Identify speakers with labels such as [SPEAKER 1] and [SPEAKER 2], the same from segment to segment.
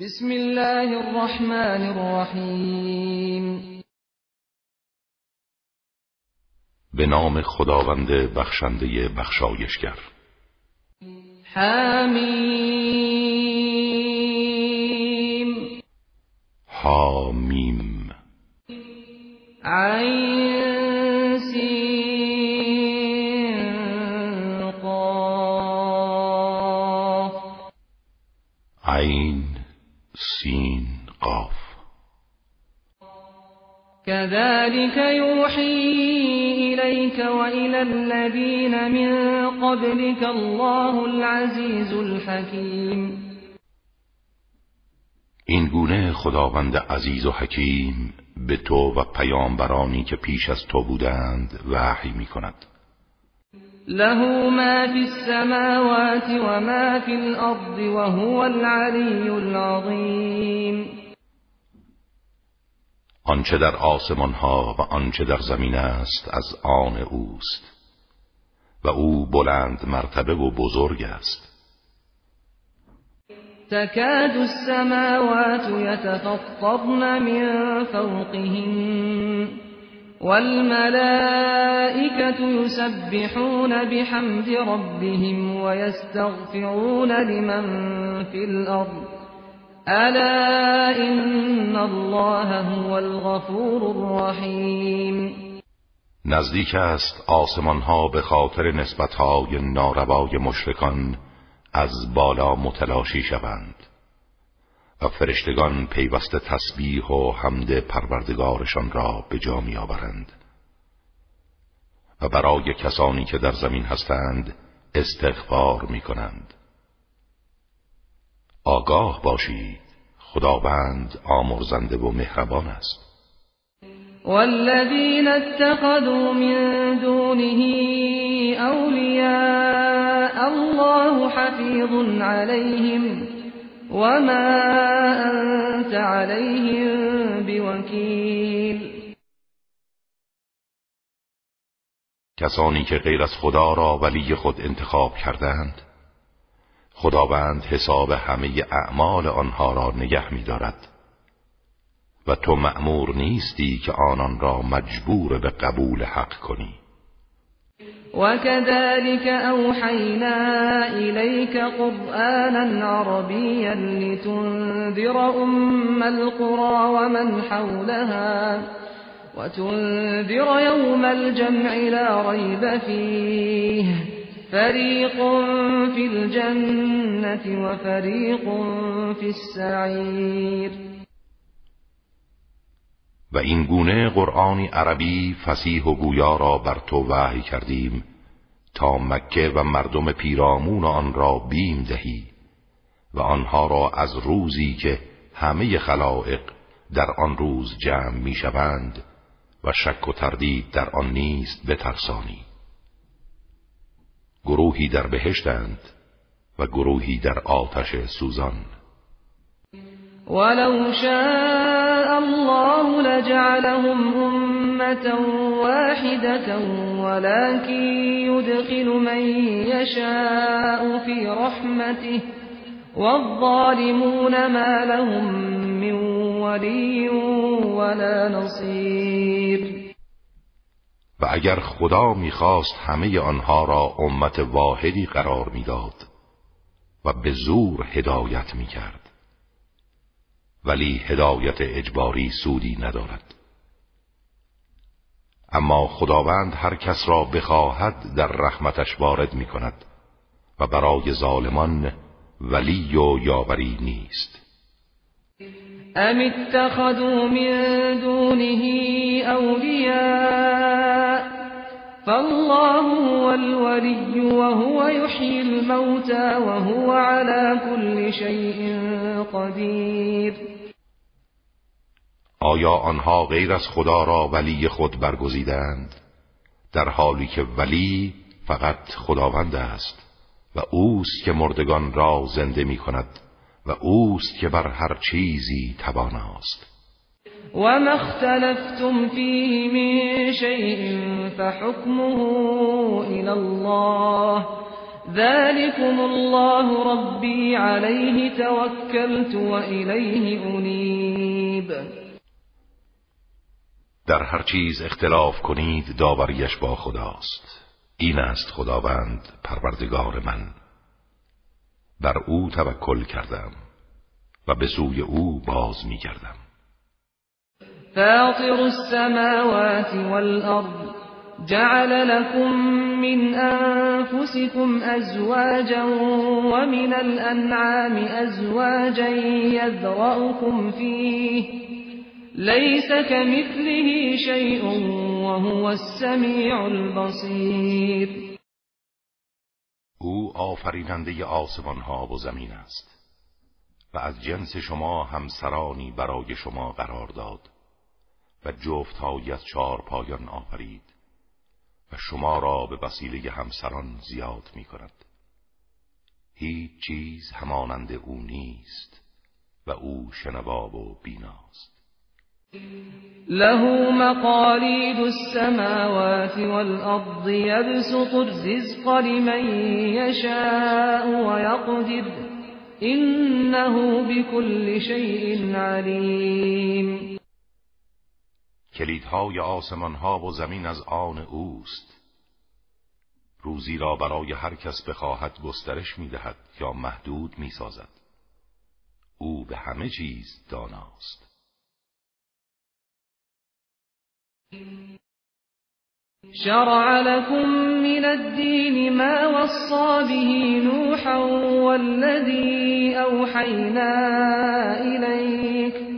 [SPEAKER 1] بسم الله الرحمن الرحیم
[SPEAKER 2] به نام خداوند بخشنده بخشایشگر حامیم حامیم
[SPEAKER 1] عین كذلك يوحي إليك وإلى الذين من قبلك الله العزيز الحكيم
[SPEAKER 2] این گونه خداوند عزیز و حکیم به تو و پیامبرانی که پیش از تو بودند وحی می کند
[SPEAKER 1] له ما فی السماوات و ما فی الارض و
[SPEAKER 2] آنچه در آسمان ها و آنچه در زمین است از آن اوست و او بلند مرتبه و بزرگ است
[SPEAKER 1] تكاد السماوات يتفطرن من فوقهم والملائكة يسبحون بحمد ربهم ويستغفرون لمن في الأرض الا ان الله هو الغفور الرحیم
[SPEAKER 2] نزدیک است آسمان ها به خاطر نسبت های ناروای مشرکان از بالا متلاشی شوند و فرشتگان پیوسته تسبیح و حمد پروردگارشان را به جا می و برای کسانی که در زمین هستند استغفار می کنند آگاه باشید خداوند آمرزنده و مهربان است
[SPEAKER 1] والذین اتخذوا من دونه اولیاء الله حفیظ علیهم وما انت علیهم بوکیل
[SPEAKER 2] کسانی که غیر از خدا را ولی خود انتخاب کردند خداوند حساب همه اعمال آنها را نگه می دارد و تو مأمور نیستی که آنان را مجبور به قبول حق کنی
[SPEAKER 1] وكذلك أوحينا إليك قرآنا عربيا لتنذر ام القرى ومن حولها وتنذر يوم الجمع لا ريب فيه فریق في الجنة و فریق فی و
[SPEAKER 2] این گونه قرآن عربی فسیح و گویا را بر تو وحی کردیم تا مکه و مردم پیرامون آن را بیم دهی و آنها را از روزی که همه خلائق در آن روز جمع می شوند و شک و تردید در آن نیست بترسانی گروهی در بهشتند و گروهی در آتش سوزان
[SPEAKER 1] ولو شاء الله لجعلهم امتا واحدة ولكن يدخل من يشاء في رحمته والظالمون ما لهم من ولي ولا نصير
[SPEAKER 2] و اگر خدا میخواست همه آنها را امت واحدی قرار میداد و به زور هدایت میکرد ولی هدایت اجباری سودی ندارد اما خداوند هر کس را بخواهد در رحمتش وارد میکند و برای ظالمان ولی و یاوری نیست
[SPEAKER 1] ام اتخذوا من دونه اولیاء فالله هو الولي وهو يحيي الموتى وهو على كل شيء قدير آیا
[SPEAKER 2] آنها غیر از خدا را ولی خود برگزیدند در حالی که ولی فقط خداوند است و اوست که مردگان را زنده می کند و اوست که بر هر چیزی تواناست
[SPEAKER 1] ما اختلفتم فیه من شیء فحکمه الى الله ذلكم الله علیه توکلت و الیه انیب
[SPEAKER 2] در هر چیز اختلاف کنید داوریش با خداست این است خداوند پروردگار من بر او توکل کردم و به سوی او باز می کردم
[SPEAKER 1] فاطر السماوات والأرض جعل لكم من أنفسكم أزواجا ومن الأنعام ازواجا يذرأكم فيه ليس كمثله شيء وهو السميع البصير
[SPEAKER 2] او آفریننده آسمان ها و زمین است و از جنس شما همسرانی برای شما قرار داد و از چهار پایان آفرید و شما را به وسیله همسران زیاد می کند. هیچ چیز همانند او نیست و او شنواب و بیناست
[SPEAKER 1] له مقاليد السماوات والأرض يبسط الرزق لمن يشاء ويقدر إنه بكل شيء عليم
[SPEAKER 2] کلیدهای آسمانها و زمین از آن اوست روزی را برای هر کس بخواهد گسترش میدهد یا محدود میسازد او به همه چیز داناست
[SPEAKER 1] شرع لكم من الدين ما وصى به نوحا والذي أوحينا إليك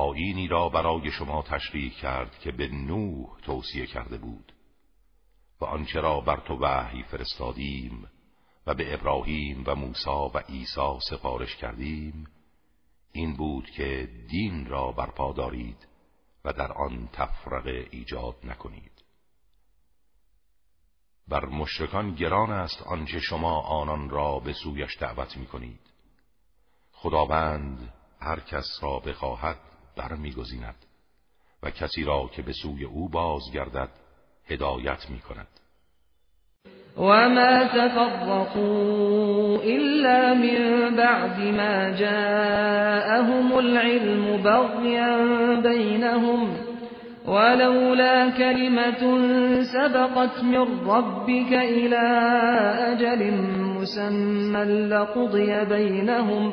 [SPEAKER 2] آینی را برای شما تشریح کرد که به نوح توصیه کرده بود و آنچه را بر تو وحی فرستادیم و به ابراهیم و موسی و عیسی سفارش کردیم این بود که دین را برپا دارید و در آن تفرقه ایجاد نکنید بر مشرکان گران است آنچه شما آنان را به سویش دعوت می کنید خداوند هر کس را بخواهد برمیگزیند و کسی را که به سوی او بازگردد هدایت می کند
[SPEAKER 1] وما تفرقوا إلا من بعد ما جاءهم العلم بغيا بينهم ولولا كلمة سبقت من ربك الى اجل مسمى لقضي بينهم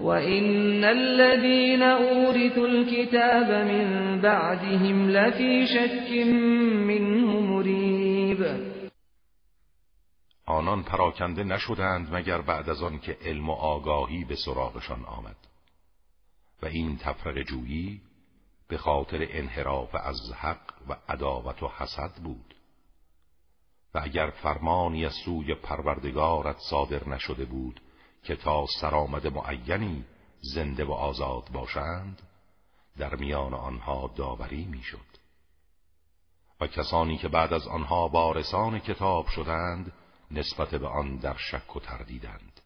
[SPEAKER 1] وَإِنَّ الَّذِينَ أُورِثُوا الْكِتَابَ مِنْ بَعْدِهِمْ لَفِي شَكٍّ مِنْهُ مریب
[SPEAKER 2] آنان پراکنده نشدند مگر بعد از آن که علم و آگاهی به سراغشان آمد و این تفرق جویی به خاطر انحراف از حق و عداوت و حسد بود و اگر فرمانی از سوی پروردگارت صادر نشده بود که تا سرآمد معینی زنده و آزاد باشند در میان آنها داوری میشد و کسانی که بعد از آنها وارثان کتاب شدند نسبت به آن در شک و تردیدند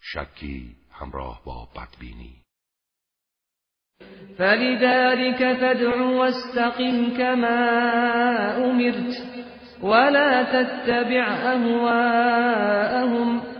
[SPEAKER 2] شکی همراه با بدبینی
[SPEAKER 1] فلذلك فادع واستقم كما امرت ولا تتبع اهواءهم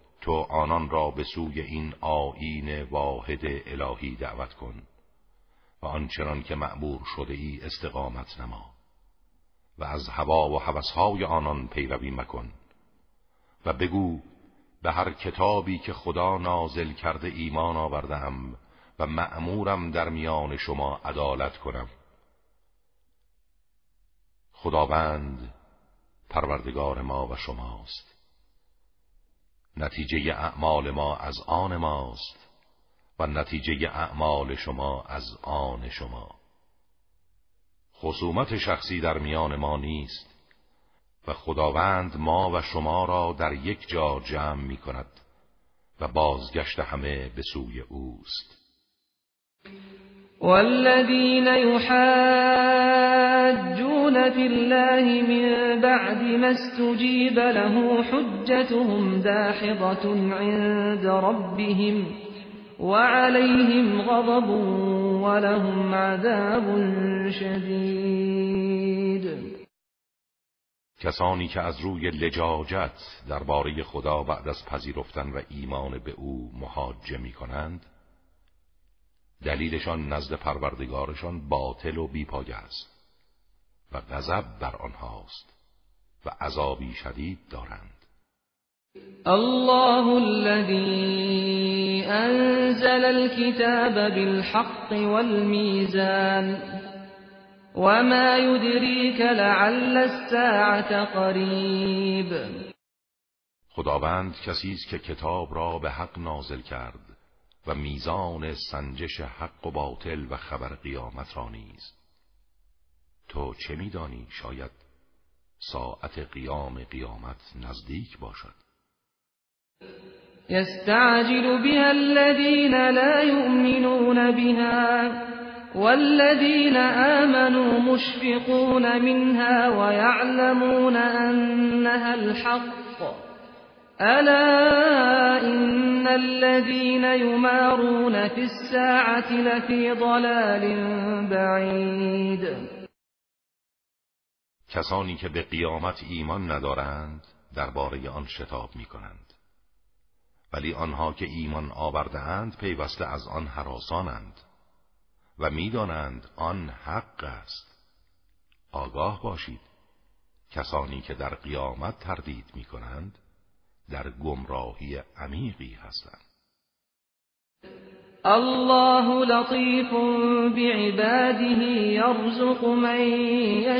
[SPEAKER 2] تو آنان را به سوی این آیین واحد الهی دعوت کن و آنچنان که معمور شده ای استقامت نما و از هوا و حوثهای آنان پیروی مکن و بگو به هر کتابی که خدا نازل کرده ایمان آوردم و مأمورم در میان شما عدالت کنم خداوند پروردگار ما و شماست نتیجه اعمال ما از آن ماست و نتیجه اعمال شما از آن شما خصومت شخصی در میان ما نیست و خداوند ما و شما را در یک جا جمع می کند و بازگشت همه به سوی اوست
[SPEAKER 1] والذين يحاجون في الله من بعد ما استجيب له حجتهم داحضة عند ربهم وعليهم غضب ولهم عذاب شدید
[SPEAKER 2] کسانی که از روی لجاجت درباره خدا بعد از پذیرفتن و ایمان به او محاجه می کنند دلیلشان نزد پروردگارشان باطل و بیپایه است و غضب بر آنهاست و عذابی شدید دارند
[SPEAKER 1] الله الذي انزل الكتاب بالحق والميزان وما يدريك لعل الساعه قريب
[SPEAKER 2] خداوند کسی است که کتاب را به حق نازل کرد و میزان سنجش حق و باطل و خبر قیامت را نیز تو چه میدانی شاید ساعت قیام قیامت نزدیک باشد
[SPEAKER 1] یستعجل بها الذین لا یؤمنون بها والذین آمنوا مشفقون منها ويعلمون انها الحق الا ان الذين يمارون في الساعه لفي ضلال بعيد
[SPEAKER 2] کسانی که به قیامت ایمان ندارند درباره آن شتاب می کنند. ولی آنها که ایمان اند پیوسته از آن حراسانند و میدانند آن حق است آگاه باشید کسانی که در قیامت تردید می کنند در گمراهی عمیقی هستند
[SPEAKER 1] الله لطیف بعباده یرزق من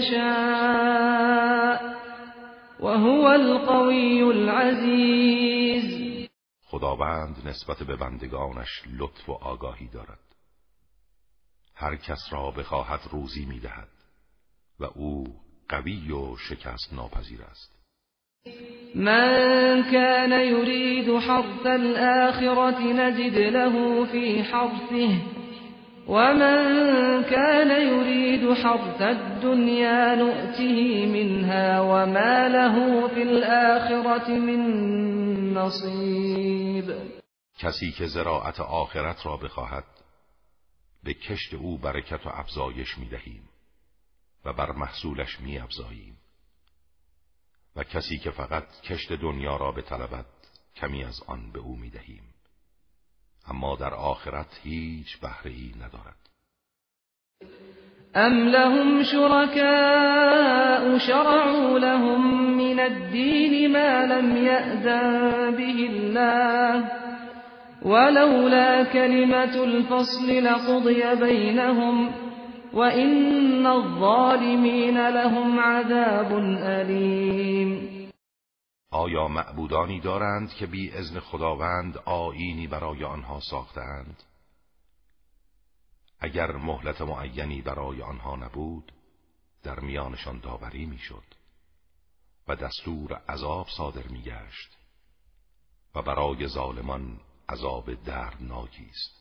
[SPEAKER 1] و وهو القوی العزیز
[SPEAKER 2] خداوند نسبت به بندگانش لطف و آگاهی دارد هر کس را بخواهد روزی میدهد و او قوی و شکست ناپذیر است
[SPEAKER 1] من كان يريد حرث الآخرة نجد له في حرثه ومن كان يريد حرث الدنيا نؤته منها وما له في الآخرة من نصیب
[SPEAKER 2] کسی که زراعت آخرت را بخواهد به کشت او برکت و افزایش میدهیم و بر محصولش می و کسی که فقط کشت دنیا را به بطلبد کمی از آن به او میدهیم، اما در آخرت هیچ بهره ای ندارد
[SPEAKER 1] ام لهم شركاء شرعوا لهم من الدين ما لم يأذن به الله ولولا كلمة الفصل لقضي بينهم وَإِنَّ الظَّالِمِينَ لَهُمْ عَذَابٌ
[SPEAKER 2] آیا معبودانی دارند که بی ازن خداوند آینی برای آنها ساختند؟ اگر مهلت معینی برای آنها نبود، در میانشان داوری میشد و دستور عذاب صادر میگشت و برای ظالمان عذاب دردناکی است.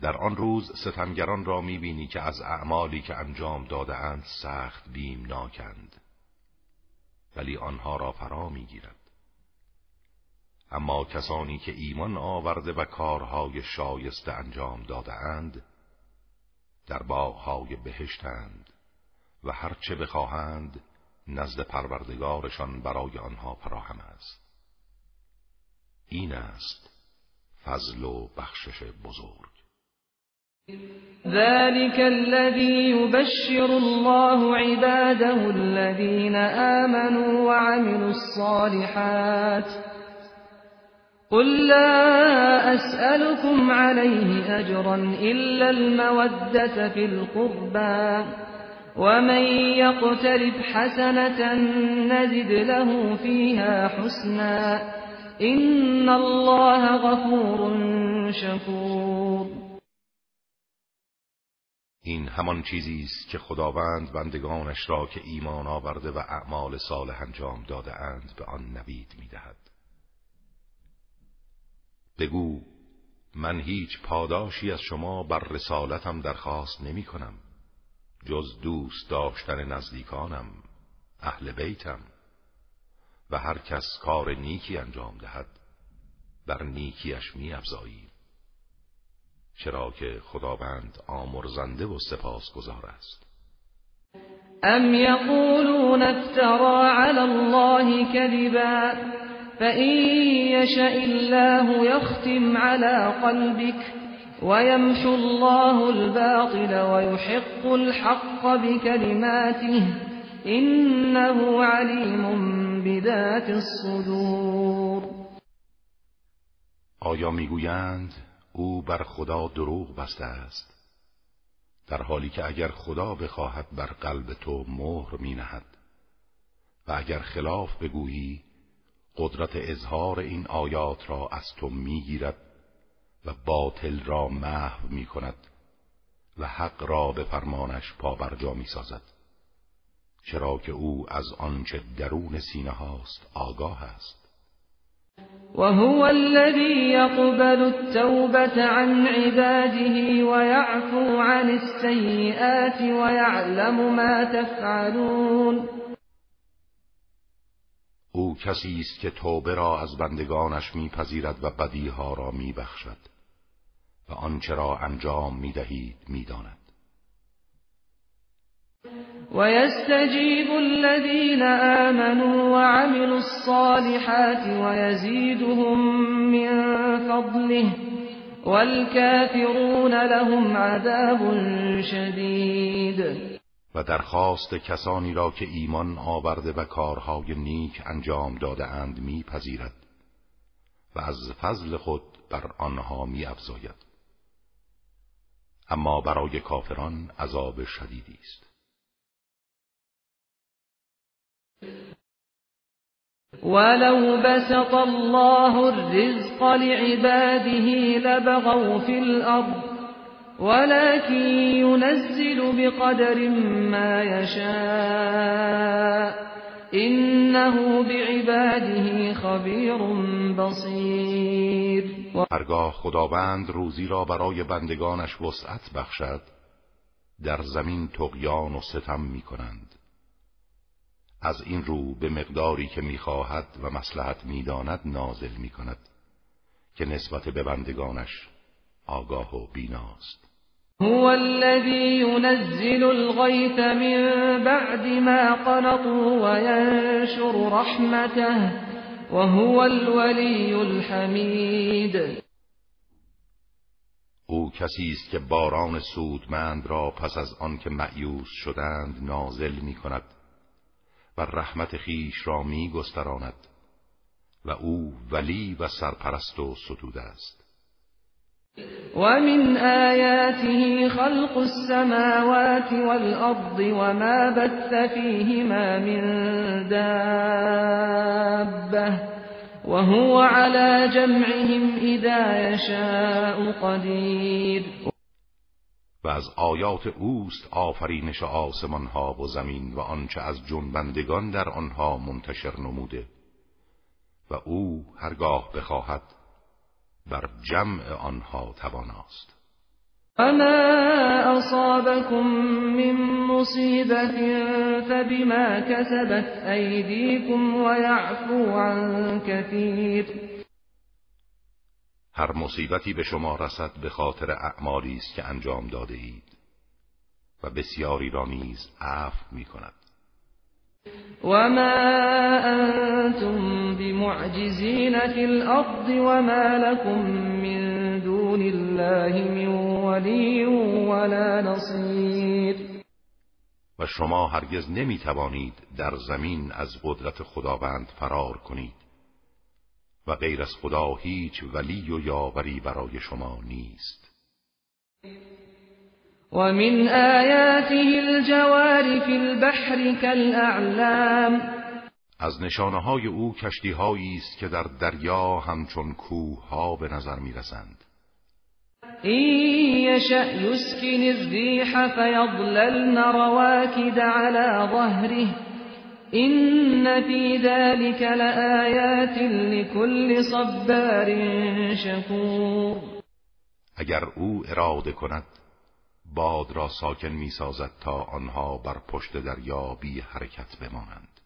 [SPEAKER 2] در آن روز ستمگران را میبینی که از اعمالی که انجام دادهاند سخت بیمناکند ولی آنها را فرا میگیرد اما کسانی که ایمان آورده و کارهای شایسته انجام دادهاند در باغهای بهشتند و هرچه بخواهند نزد پروردگارشان برای آنها فراهم است این است فضل و بخشش بزرگ
[SPEAKER 1] ذلك الذي يبشر الله عباده الذين آمنوا وعملوا الصالحات قل لا أسألكم عليه أجرا إلا المودة في القربى ومن يقترب حسنة نزد له فيها حسنا إن الله غفور شكور
[SPEAKER 2] این همان چیزی است که خداوند بندگانش را که ایمان آورده و اعمال صالح انجام داده اند به آن نوید میدهد بگو من هیچ پاداشی از شما بر رسالتم درخواست نمی کنم جز دوست داشتن نزدیکانم اهل بیتم و هر کس کار نیکی انجام دهد بر نیکیش می افزاییم چرا که خداوند آمرزنده و سپاسگزار است
[SPEAKER 1] ام یقولون افترا علی الله کذبا فإن يشاء الله يختم على قلبك ویمحو الله الباطل ويحق الحق بكلماته انه علیم بذات الصدور
[SPEAKER 2] آیا میگویند او بر خدا دروغ بسته است در حالی که اگر خدا بخواهد بر قلب تو مهر می نهد و اگر خلاف بگویی قدرت اظهار این آیات را از تو میگیرد و باطل را محو می کند و حق را به فرمانش پا پابرجا می سازد چرا که او از آنچه درون سینه هاست آگاه است
[SPEAKER 1] وهو الذي یقبل التوبة عن عباده ويعفو عن السيئات ويعلم ما تفعلون
[SPEAKER 2] او کسی است که توبه را از بندگانش میپذیرد و بدیها را میبخشد و آنچه را انجام میدهید میداند
[SPEAKER 1] یستجیب الذین آمنوا عملوا الصالحات یزیدهم من فضله والكافرون لهم عذاب شدید
[SPEAKER 2] و درخواست کسانی را که ایمان آورده و کارهای نیک انجام داده اند می و از فضل خود بر آنها می اما برای کافران عذاب شدیدی است
[SPEAKER 1] ولو بسط الله الرزق لعباده لبغوا في الأرض ولكن ينزل بقدر ما يشاء إنه بعباده خبیر
[SPEAKER 2] بصیر هرگاه خداوند روزی را برای بندگانش وسعت بخشد در زمین تقیان و ستم می از این رو به مقداری که میخواهد و مسلحت میداند نازل میکند که نسبت به بندگانش آگاه و بیناست هو الذي ينزل الغيث من بعد ما قنطوا وينشر رحمته وهو الولي الحمید او کسی است که باران سودمند را پس از که معیوس شدند نازل می کند و رحمت خیش را می گستراند و او ولی و سرپرست و ستود است
[SPEAKER 1] من آیاته خلق السماوات والأرض وما بث فيهما من دابه وهو على جمعهم اذا یشاء قدير
[SPEAKER 2] و از آیات اوست آفرینش آسمان ها و زمین و آنچه از جنبندگان در آنها منتشر نموده و او هرگاه بخواهد بر جمع آنها تواناست
[SPEAKER 1] وما اصابكم من مصیبت فبما كسبت ایدیکم و عن كثير
[SPEAKER 2] هر مصیبتی به شما رسد به خاطر اعمالی است که انجام داده اید و بسیاری را نیز
[SPEAKER 1] عفو می کند و ما انتم بمعجزین فی الارض و ما لكم من دون الله من ولی ولا نصیر
[SPEAKER 2] و شما هرگز نمی توانید در زمین از قدرت خداوند فرار کنید و غیر از خدا هیچ ولی و یاوری برای شما نیست
[SPEAKER 1] و من آیاته الجوار فی البحر کالاعلام
[SPEAKER 2] از نشانه های او کشتی هایی است که در دریا همچون کوه ها به نظر می رسند
[SPEAKER 1] یشأ یسکن الزیح فیضللن رواکد علی ظهره این فی ذلك لآیات
[SPEAKER 2] لكل صبار شکور اگر او اراده کند باد را ساکن می سازد تا آنها بر پشت دریا بی حرکت بمانند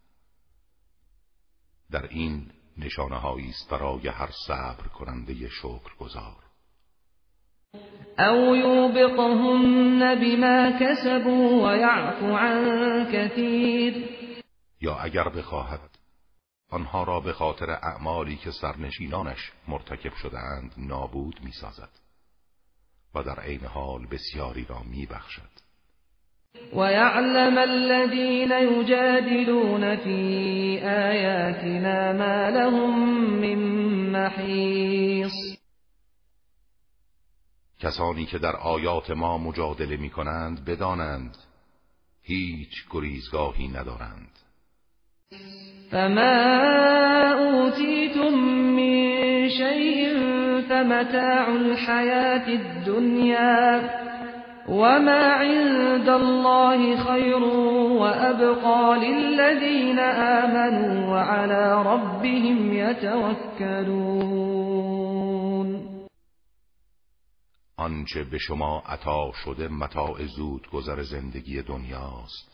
[SPEAKER 2] در این نشانه است برای هر صبر کننده شکر گذار
[SPEAKER 1] او یوبقهن بما کسبوا و یعفو عن کثیر
[SPEAKER 2] یا اگر بخواهد آنها را به خاطر اعمالی که سرنشینانش مرتکب شدهاند نابود میسازد و در عین حال بسیاری را میبخشد
[SPEAKER 1] ويعلم الذين يجادلون في آياتنا ما
[SPEAKER 2] لهم من محيص کسانی که در آیات ما مجادله می کنند بدانند هیچ گریزگاهی ندارند
[SPEAKER 1] فما اوتیتم من شیء فمتاع الحیات الدنیا وما عند الله خير وأبقى للذين آمنوا وعلى ربهم يتوكلون
[SPEAKER 2] آنچه به شما عطا شده متاع زود گذر زندگی دنیاست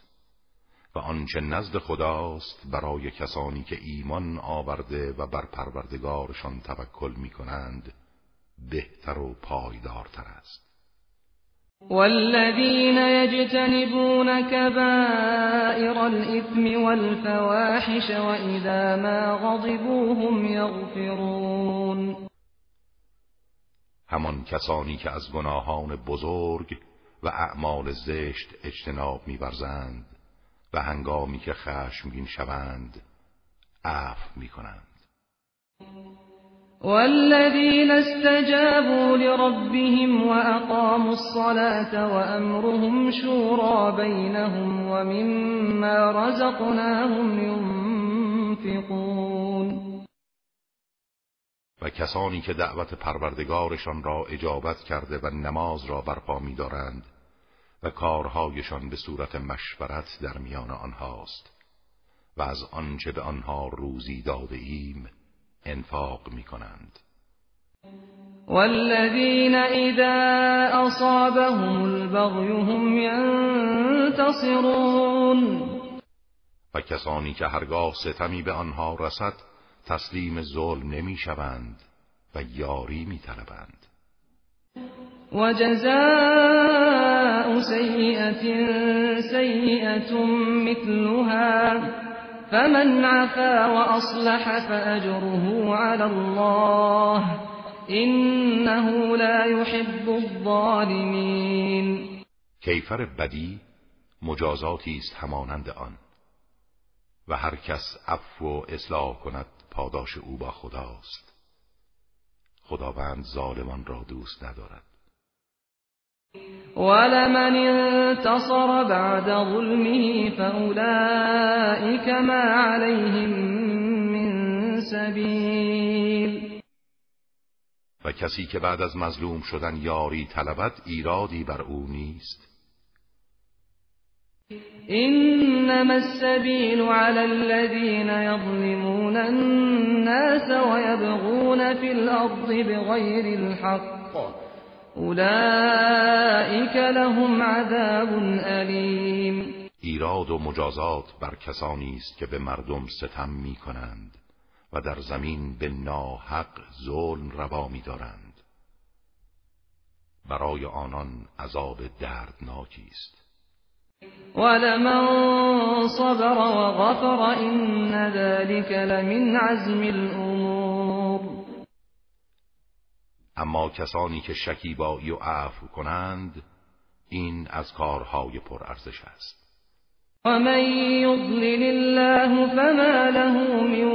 [SPEAKER 2] و آنچه نزد خداست برای کسانی که ایمان آورده و بر پروردگارشان توکل می کنند بهتر و پایدارتر است
[SPEAKER 1] والذین يجتنبون كبائر الاثم والفواحش اذا ما غضبوهم هم
[SPEAKER 2] همان کسانی که از گناهان بزرگ و اعمال زشت اجتناب می‌ورزند و هنگامی که خشمگین شوند عفو می کنند
[SPEAKER 1] والذین استجابوا لربهم واقاموا الصلاه وامرهم شورى بینهم ومما رزقناهم ينفقون
[SPEAKER 2] و کسانی که دعوت پروردگارشان را اجابت کرده و نماز را برپا می‌دارند و کارهایشان به صورت مشورت در میان آنهاست و از آنچه به آنها روزی داده ایم انفاق می کنند
[SPEAKER 1] والذین اذا اصابهم البغی هم
[SPEAKER 2] و کسانی که هرگاه ستمی به آنها رسد تسلیم ظلم نمی شوند و یاری می
[SPEAKER 1] جزاء سیئت سیئت مثلها فمن عفا اصلح فأجره على الله انه لا يحب الظالمين
[SPEAKER 2] کیفر بدی مجازاتی است همانند آن و هر کس عفو و اصلاح کند پاداش او با خداست خداوند ظالمان را دوست ندارد
[SPEAKER 1] ولمن انتصر بعد ظلمه فأولئك ما عليهم من سبیل
[SPEAKER 2] و کسی که بعد از مظلوم شدن یاری طلبت ایرادی بر او نیست
[SPEAKER 1] انما السبيل على الذين يظلمون الناس ويبغون في الارض بغير الحق اولئیک لهم عذاب علیم
[SPEAKER 2] ایراد و مجازات بر کسانی است که به مردم ستم می کنند و در زمین به ناحق ظلم روا می دارند. برای آنان عذاب دردناکی است
[SPEAKER 1] لمن صبر و غفر این ذلك لمن عزم الامور
[SPEAKER 2] اما کسانی که شکیبایی و عفو کنند این از کارهای پرارزش است
[SPEAKER 1] و من یضلل الله فما له من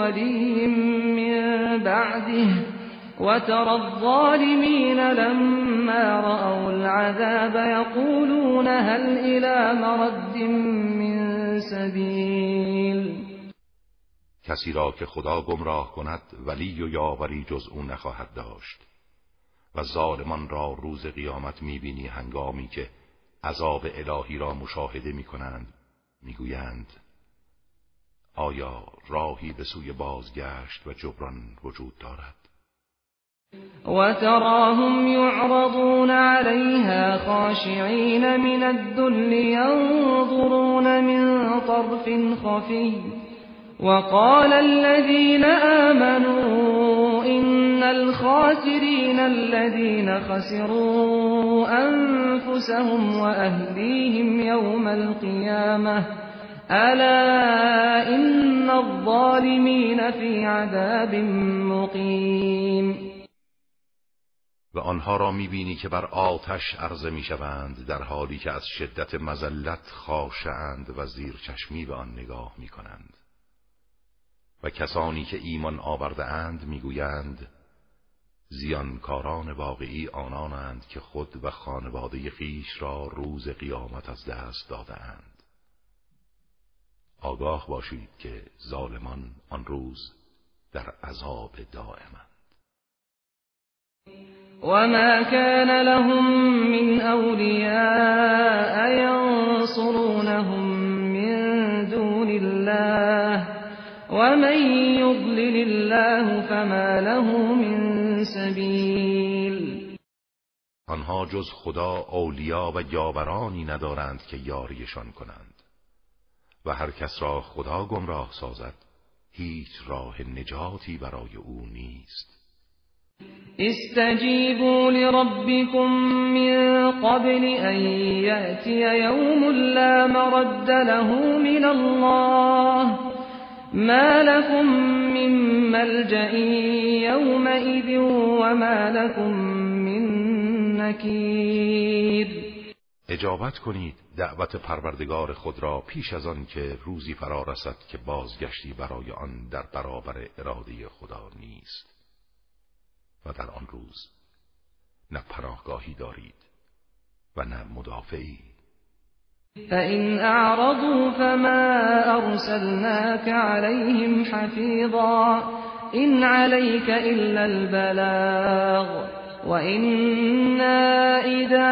[SPEAKER 1] ولی من بعده و ترى الظالمین لما رأوا العذاب یقولون هل الى مرد من سبیل
[SPEAKER 2] کسی را که خدا گمراه کند ولی و یاوری جز او نخواهد داشت و ظالمان را روز قیامت میبینی هنگامی که عذاب الهی را مشاهده میکنند میگویند آیا راهی به سوی بازگشت و جبران وجود دارد
[SPEAKER 1] وتراهم يعرضون عليها خاشعين من الذل ينظرون من طرف خفي وقال الذين آمنوا إن الخاسرين الذين خسروا أنفسهم وأهليهم يوم القيامة ألا إن الظالمين في عذاب مقيم
[SPEAKER 2] و آنها را میبینی که بر آتش عرضه میشوند در حالی که از شدت مزلت خاشند و زیر چشمی به آن نگاه میکنند و کسانی که ایمان آورده اند میگویند زیانکاران واقعی آنانند که خود و خانواده خیش را روز قیامت از دست اند. آگاه باشید که ظالمان آن روز در عذاب دائمند.
[SPEAKER 1] ما کان لهم من اولیاء ینصرونهم من دون الله ومن يضلل الله فما له من سبیل
[SPEAKER 2] آنها جز خدا اولیا و یاورانی ندارند که یاریشان کنند و هر کس را خدا گمراه سازد هیچ راه نجاتی برای او نیست
[SPEAKER 1] استجیبوا لربكم من قبل ان یأتی یوم لا مرد له من الله ما لكم من ملجأ يومئذ وما لكم من نكير
[SPEAKER 2] اجابت کنید دعوت پروردگار خود را پیش از آن که روزی فرا رسد که بازگشتی برای آن در برابر اراده خدا نیست و در آن روز نه پناهگاهی دارید و نه مدافعی
[SPEAKER 1] فإن أعرضوا فما أرسلناك عليهم حفيظا إن عليك إلا البلاغ وإنا إذا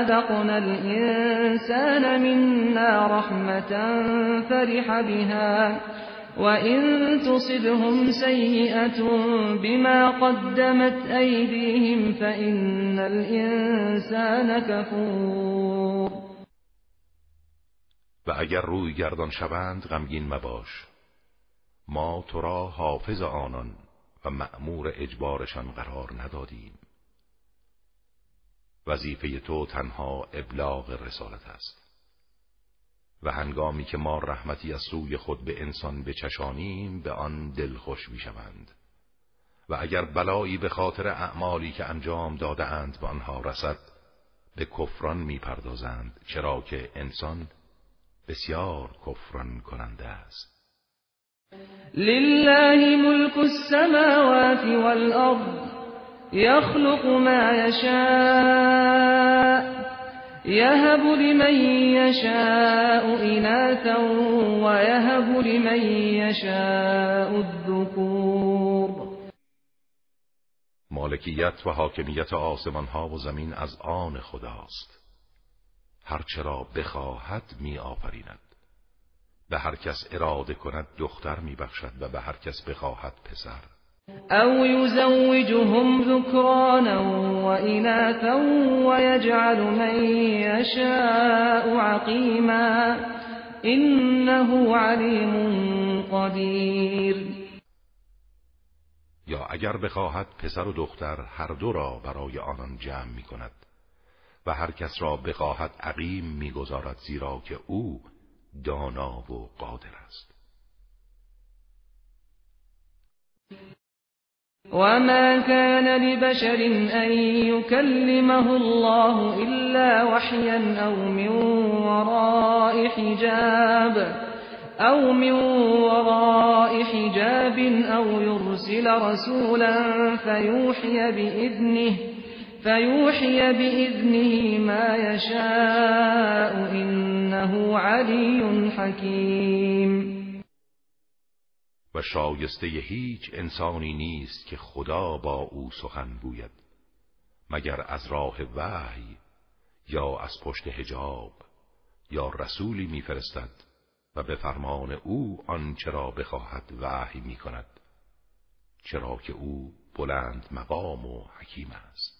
[SPEAKER 1] أذقنا الإنسان منا رحمة فرح بها وإن تصبهم سيئة بما قدمت أيديهم فإن الإنسان كفور
[SPEAKER 2] و اگر روی گردان شوند غمگین مباش ما تو را حافظ آنان و مأمور اجبارشان قرار ندادیم وظیفه تو تنها ابلاغ رسالت است و هنگامی که ما رحمتی از سوی خود به انسان بچشانیم به آن دلخوش میشوند و اگر بلایی به خاطر اعمالی که انجام دادهاند به آنها رسد به کفران میپردازند چرا که انسان بسیار کفران کننده است
[SPEAKER 1] لله ملك السماوات والأرض يخلق ما يشاء يهب لمن يشاء إناثا ويهب لمن يشاء الذكور
[SPEAKER 2] مالکیت و حاکمیت آسمان و زمین از آن خداست هرچرا بخواهد می آفریند. به هر کس اراده کند دختر می بخشد و به هر کس بخواهد پسر
[SPEAKER 1] او یزوجهم ذکرانا و ایناتا و من یشاء عقیما اینه علیم قدیر
[SPEAKER 2] یا اگر بخواهد پسر و دختر هر دو را برای آنان جمع می کند و هر کس را بخواهد عقیم میگذارد زیرا که او دانا و قادر است
[SPEAKER 1] وما کان لبشر أن یکلمه الله الا وحیا او من وراء حجاب او من وراء حجاب او يرسل رسولا بی بإذنه فيوحي بإذنه ما يشاء إنه علي حكيم
[SPEAKER 2] و شایسته هیچ انسانی نیست که خدا با او سخن گوید مگر از راه وحی یا از پشت حجاب یا رسولی میفرستد و به فرمان او آنچه بخواهد وحی میکند. چرا که او بلند مقام و حکیم است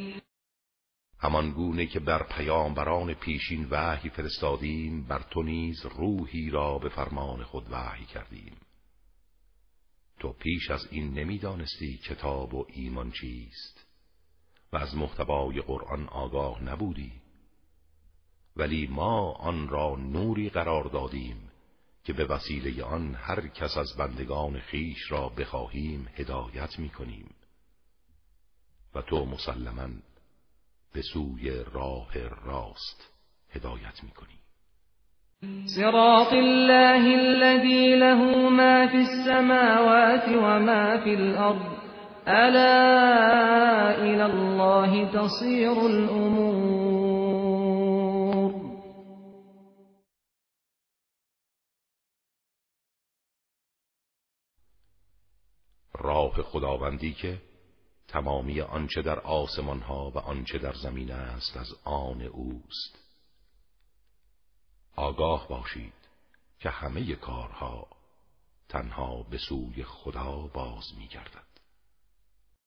[SPEAKER 2] همان گونه که بر پیامبران پیشین وحی فرستادیم بر تو نیز روحی را به فرمان خود وحی کردیم تو پیش از این نمیدانستی کتاب و ایمان چیست و از محتوای قرآن آگاه نبودی ولی ما آن را نوری قرار دادیم که به وسیله آن هر کس از بندگان خیش را بخواهیم هدایت می کنیم و تو مسلما به سوی راه راست هدایت میکنی
[SPEAKER 1] صراط الله الذي له ما في السماوات ما في الأرض ألا إلى الله تصير الأمور
[SPEAKER 2] راه خداوندی که تمامی آنچه در آسمان ها و آنچه در زمین است از آن اوست آگاه باشید که همه کارها تنها به سوی خدا باز می گردد.